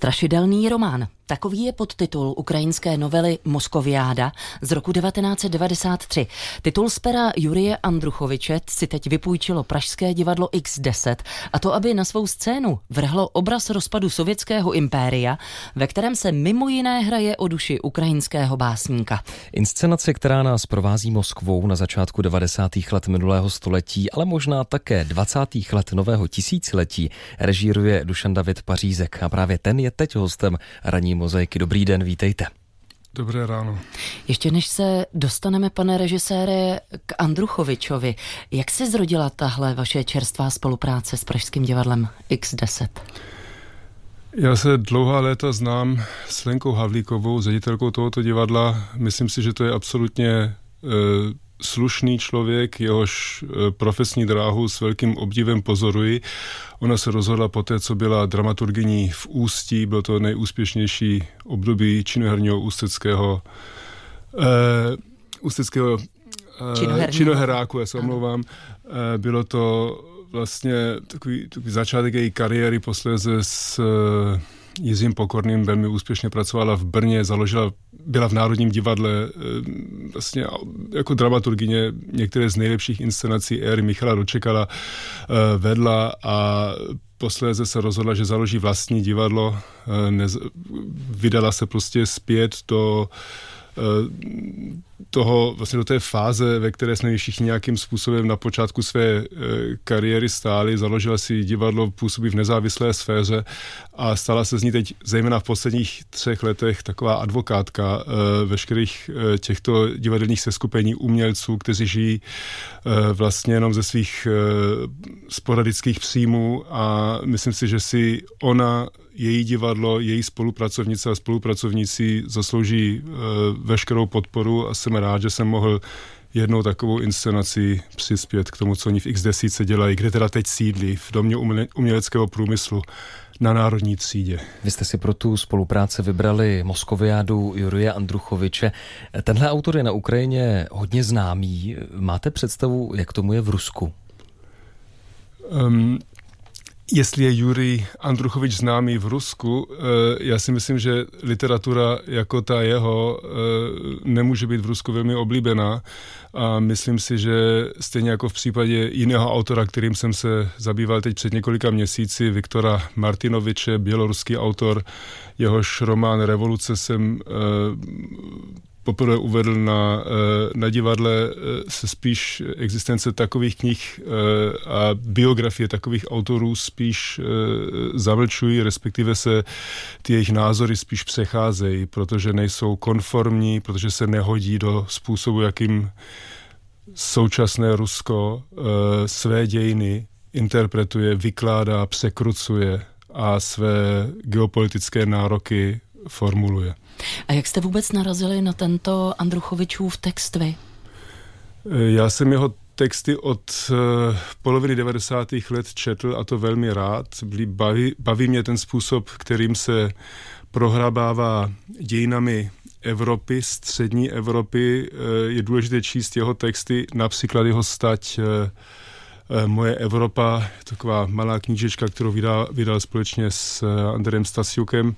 Strašidelný román. Takový je podtitul ukrajinské novely Moskoviáda z roku 1993. Titul z pera Jurie Andruchoviče si teď vypůjčilo Pražské divadlo X10 a to, aby na svou scénu vrhlo obraz rozpadu sovětského impéria, ve kterém se mimo jiné hraje o duši ukrajinského básníka. Inscenace, která nás provází Moskvou na začátku 90. let minulého století, ale možná také 20. let nového tisíciletí, režíruje Dušan David Pařízek a právě ten je teď hostem ranní mozaiky. Dobrý den, vítejte. Dobré ráno. Ještě než se dostaneme, pane režisére, k Andruchovičovi, jak se zrodila tahle vaše čerstvá spolupráce s Pražským divadlem X10? Já se dlouhá léta znám s Lenkou Havlíkovou, ředitelkou tohoto divadla. Myslím si, že to je absolutně e, slušný člověk, jehož e, profesní dráhu s velkým obdivem pozoruji. Ona se rozhodla po té, co byla dramaturgyní v Ústí, bylo to nejúspěšnější období činoherního ústeckého uh, ústeckého uh, činoheráku, já se omlouvám. Uh, bylo to vlastně takový, takový začátek její kariéry, posléze s uh, Jiřím Pokorným velmi úspěšně pracovala v Brně, založila, byla v Národním divadle eh, vlastně jako dramaturgině některé z nejlepších inscenací éry Michala Dočekala eh, vedla a posléze se rozhodla, že založí vlastní divadlo, eh, vydala se prostě zpět do toho, vlastně do té fáze, ve které jsme všichni nějakým způsobem na počátku své e, kariéry stáli, založila si divadlo, působí v nezávislé sféře a stala se z ní teď, zejména v posledních třech letech, taková advokátka e, veškerých těchto divadelních seskupení umělců, kteří žijí vlastně jenom ze svých sporadických příjmů. A myslím si, že si ona její divadlo, její spolupracovnice a spolupracovníci zaslouží e, veškerou podporu a jsem rád, že jsem mohl jednou takovou inscenaci přispět k tomu, co oni v X10 dělají, kde teda teď sídlí, v domě uměleckého průmyslu na národní třídě. Vy jste si pro tu spolupráci vybrali Moskoviádu Jurie Andruchoviče. Tenhle autor je na Ukrajině hodně známý. Máte představu, jak tomu je v Rusku? Um, Jestli je Jurij Andruchovič známý v Rusku, eh, já si myslím, že literatura jako ta jeho eh, nemůže být v Rusku velmi oblíbená. A myslím si, že stejně jako v případě jiného autora, kterým jsem se zabýval teď před několika měsíci, Viktora Martinoviče, běloruský autor, jehož román Revoluce jsem eh, poprvé uvedl na, eh, na divadle eh, se spíš existence takových knih eh, a biografie takových autorů spíš zamlčují, respektive se ty jejich názory spíš přecházejí, protože nejsou konformní, protože se nehodí do způsobu, jakým současné Rusko své dějiny interpretuje, vykládá, překrucuje a své geopolitické nároky formuluje. A jak jste vůbec narazili na tento Andruchovičův text vy? Já jsem jeho texty od uh, poloviny 90. let četl a to velmi rád. Baví, baví mě ten způsob, kterým se prohrabává dějinami Evropy, střední Evropy. Uh, je důležité číst jeho texty, například jeho stať Moje Evropa, taková malá knížečka, kterou vydal, vydal společně s Andrejem Stasiukem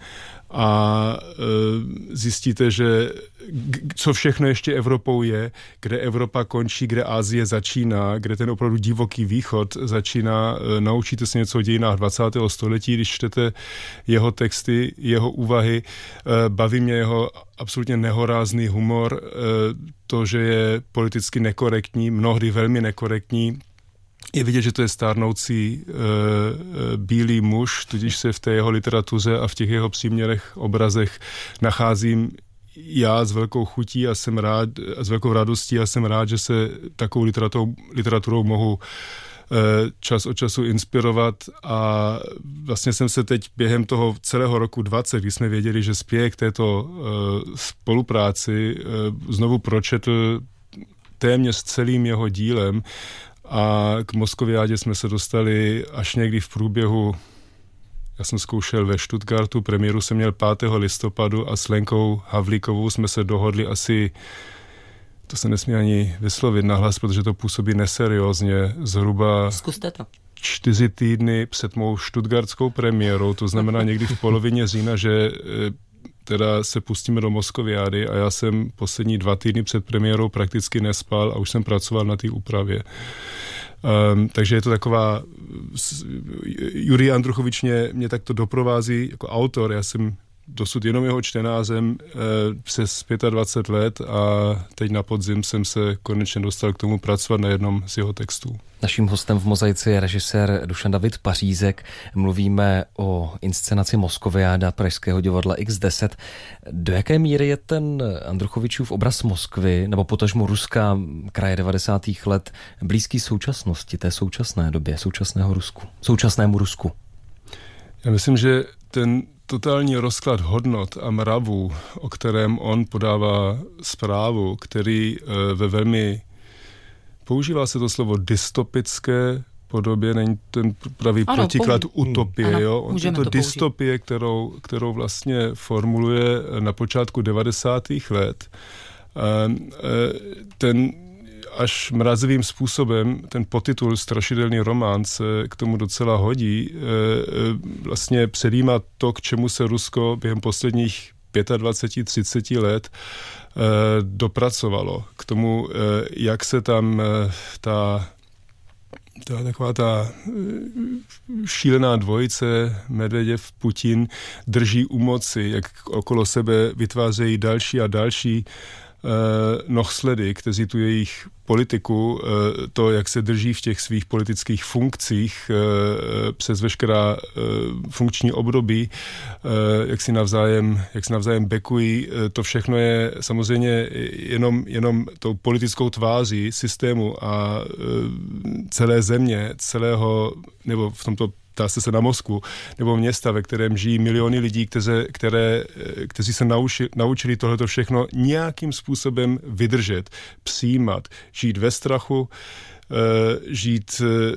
a e, zjistíte, že co všechno ještě Evropou je, kde Evropa končí, kde Asie začíná, kde ten opravdu divoký východ začíná. E, naučíte se něco o dějinách 20. století, když čtete jeho texty, jeho úvahy. E, baví mě jeho absolutně nehorázný humor, to, že je politicky nekorektní, mnohdy velmi nekorektní, je vidět, že to je stárnoucí e, bílý muž, tudíž se v té jeho literatuře a v těch jeho příměrech, obrazech nacházím já s velkou chutí a jsem rád, a s velkou radostí a jsem rád, že se takovou literaturou, literaturouu mohu e, čas od času inspirovat. A vlastně jsem se teď během toho celého roku 20, kdy jsme věděli, že spěje k této e, spolupráci, e, znovu pročetl téměř celým jeho dílem a k Moskoviádě jsme se dostali až někdy v průběhu já jsem zkoušel ve Stuttgartu, premiéru jsem měl 5. listopadu a s Lenkou Havlíkovou jsme se dohodli asi, to se nesmí ani vyslovit nahlas, protože to působí neseriózně, zhruba... Zkuste to. čtyři týdny před mou štutgardskou premiérou, to znamená někdy v polovině října, že teda se pustíme do Moskoviády a já jsem poslední dva týdny před premiérou prakticky nespal a už jsem pracoval na té úpravě. Um, takže je to taková, Jurij Andruchovič mě, mě takto doprovází jako autor, já jsem dosud jenom jeho čtenářem e, přes 25 let a teď na podzim jsem se konečně dostal k tomu pracovat na jednom z jeho textů. Naším hostem v Mozaici je režisér Dušan David Pařízek. Mluvíme o inscenaci Moskoviáda Pražského divadla X10. Do jaké míry je ten Andruchovičův obraz Moskvy, nebo potažmo Ruska kraje 90. let, blízký současnosti, té současné době, současného Rusku, současnému Rusku? Já myslím, že ten totální rozklad hodnot a mravů, o kterém on podává zprávu, který eh, ve velmi, používá se to slovo dystopické podobě, není ten pravý ano, protiklad použi- utopie. Ano, jo? On je to, to dystopie, kterou, kterou vlastně formuluje na počátku 90. let. Eh, ten až mrazivým způsobem ten potitul Strašidelný román se k tomu docela hodí. E, e, vlastně předjímá to, k čemu se Rusko během posledních 25-30 let e, dopracovalo. K tomu, jak se tam ta ta taková ta šílená dvojice Medveděv, Putin drží u moci, jak okolo sebe vytvářejí další a další Eh, nohsledy, kteří tu jejich politiku, eh, to, jak se drží v těch svých politických funkcích eh, přes veškerá funkční období, jak si navzájem, jak si navzájem bekují, to všechno je samozřejmě jenom, jenom tou politickou tváří systému a celé země, celého, nebo v tomto ptá se se na Moskvu, nebo města, ve kterém žijí miliony lidí, které, které, kteří se nauči, naučili tohleto všechno nějakým způsobem vydržet, přijímat, žít ve strachu, eh, žít eh,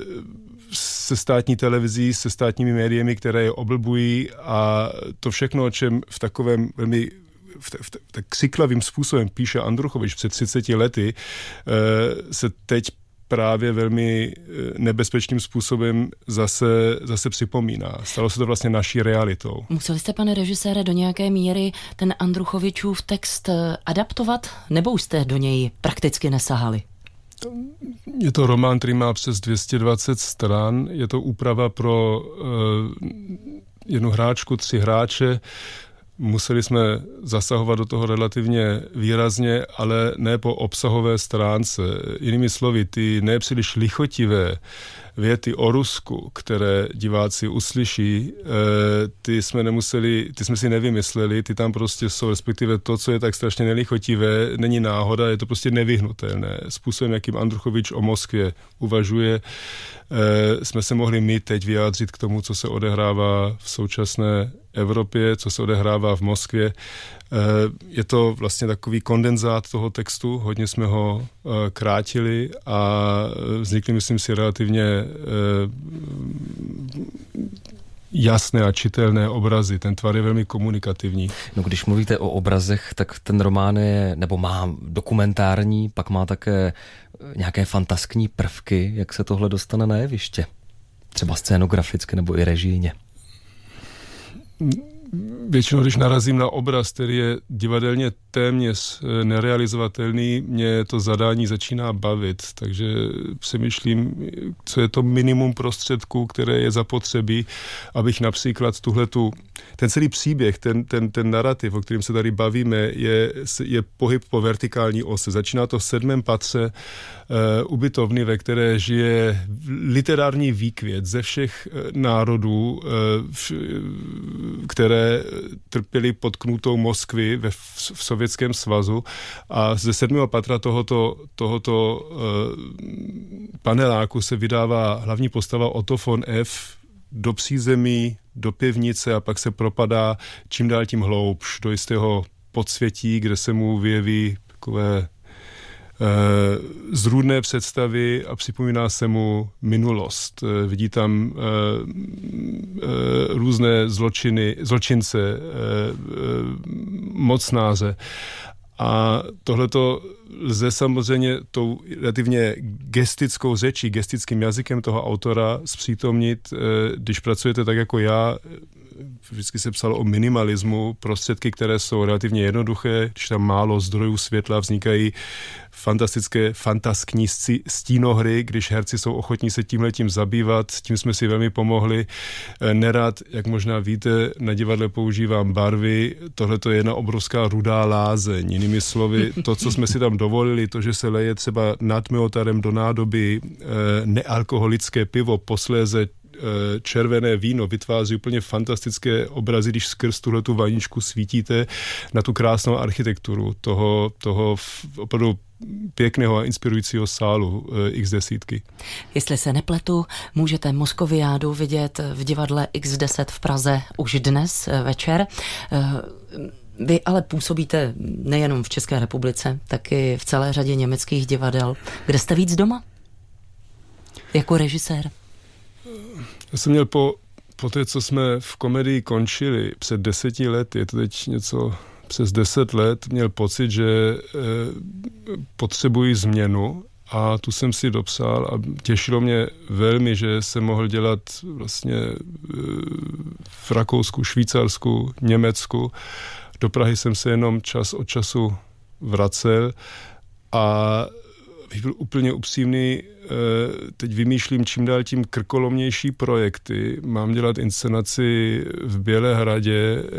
se státní televizí, se státními médiemi, které je oblbují a to všechno, o čem v takovém velmi v, v, tak křiklavým způsobem píše Andruchovič před 30 lety, eh, se teď právě velmi eh, nebezpečným způsobem zase, zase připomíná. Stalo se to vlastně naší realitou. Museli jste, pane režisére, do nějaké míry ten Andruchovičův text eh, adaptovat, nebo už jste do něj prakticky nesahali? Je to román, který má přes 220 stran. Je to úprava pro uh, jednu hráčku, tři hráče. Museli jsme zasahovat do toho relativně výrazně, ale ne po obsahové stránce. Jinými slovy, ty nepříliš lichotivé věty o Rusku, které diváci uslyší, eh, ty jsme nemuseli, ty jsme si nevymysleli, ty tam prostě jsou, respektive to, co je tak strašně nelichotivé, není náhoda, je to prostě nevyhnutelné. Způsobem, jakým Andruchovič o Moskvě uvažuje, eh, jsme se mohli my teď vyjádřit k tomu, co se odehrává v současné Evropě, co se odehrává v Moskvě. Eh, je to vlastně takový kondenzát toho textu, hodně jsme ho krátili a vznikly, myslím si, relativně Eh, jasné a čitelné obrazy. Ten tvar je velmi komunikativní. No, když mluvíte o obrazech, tak ten román je, nebo má dokumentární, pak má také nějaké fantaskní prvky, jak se tohle dostane na jeviště. Třeba scénograficky nebo i režijně většinou, když narazím na obraz, který je divadelně téměř eh, nerealizovatelný, mě to zadání začíná bavit, takže přemýšlím, co je to minimum prostředků, které je zapotřebí, abych například tuhletu, ten celý příběh, ten, ten, ten narrativ, o kterém se tady bavíme, je, je pohyb po vertikální ose. Začíná to v sedmém patře uh, ubytovny, ve které žije literární výkvět ze všech uh, národů, uh, v, které trpěli pod knutou Moskvy ve, v, v Sovětském svazu a ze sedmého patra tohoto, tohoto uh, paneláku se vydává hlavní postava Otto von F., do přízemí, do pivnice a pak se propadá čím dál tím hloubš do jistého podsvětí, kde se mu vyjeví takové Eh, zrůdné představy a připomíná se mu minulost. Eh, vidí tam eh, různé zločiny, zločince, mocnáře A tohleto lze samozřejmě tou relativně gestickou řečí, gestickým jazykem toho autora zpřítomnit, eh, když pracujete tak jako já, vždycky se psalo o minimalismu, prostředky, které jsou relativně jednoduché, když tam málo zdrojů světla, vznikají fantastické, fantaskní stínohry, když herci jsou ochotní se tímhletím zabývat, tím jsme si velmi pomohli. Eh, nerad, jak možná víte, na divadle používám barvy, tohle je jedna obrovská rudá lázeň. Jinými slovy, to, co jsme si tam dovolili, to, že se leje třeba nad miotarem do nádoby eh, nealkoholické pivo, posléze červené víno vytváří úplně fantastické obrazy, když skrz tuhle tu vaničku svítíte na tu krásnou architekturu toho, toho opravdu pěkného a inspirujícího sálu eh, X desítky. Jestli se nepletu, můžete Moskoviádu vidět v divadle X10 v Praze už dnes eh, večer. Vy ale působíte nejenom v České republice, taky v celé řadě německých divadel. Kde jste víc doma? Jako režisér? Já jsem měl po, po té, co jsme v komedii končili před deseti lety, je to teď něco přes deset let, měl pocit, že e, potřebuji změnu a tu jsem si dopsal a těšilo mě velmi, že jsem mohl dělat vlastně e, v Rakousku, Švýcarsku, Německu. Do Prahy jsem se jenom čas od času vracel a bych byl úplně upřímný, eh, teď vymýšlím čím dál tím krkolomnější projekty. Mám dělat inscenaci v Bělehradě, eh,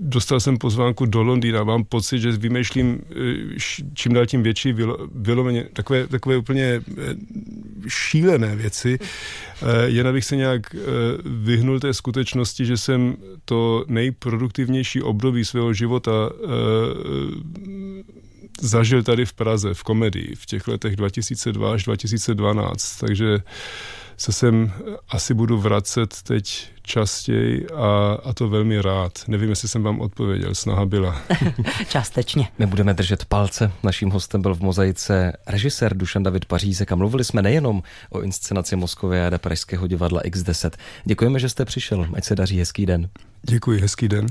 dostal jsem pozvánku do Londýna, mám pocit, že vymýšlím eh, čím dál tím větší vylomeně, takové, takové úplně šílené věci, jen abych se nějak vyhnul té skutečnosti, že jsem to nejproduktivnější období svého života zažil tady v Praze v komedii v těch letech 2002 až 2012, takže se sem asi budu vracet teď častěji a, a to velmi rád. Nevím, jestli jsem vám odpověděl, snaha byla. Částečně. My budeme držet palce. Naším hostem byl v mozaice režisér Dušan David Pařízek a mluvili jsme nejenom o inscenaci Moskově a Pražského divadla X10. Děkujeme, že jste přišel. Ať se daří hezký den. Děkuji, hezký den.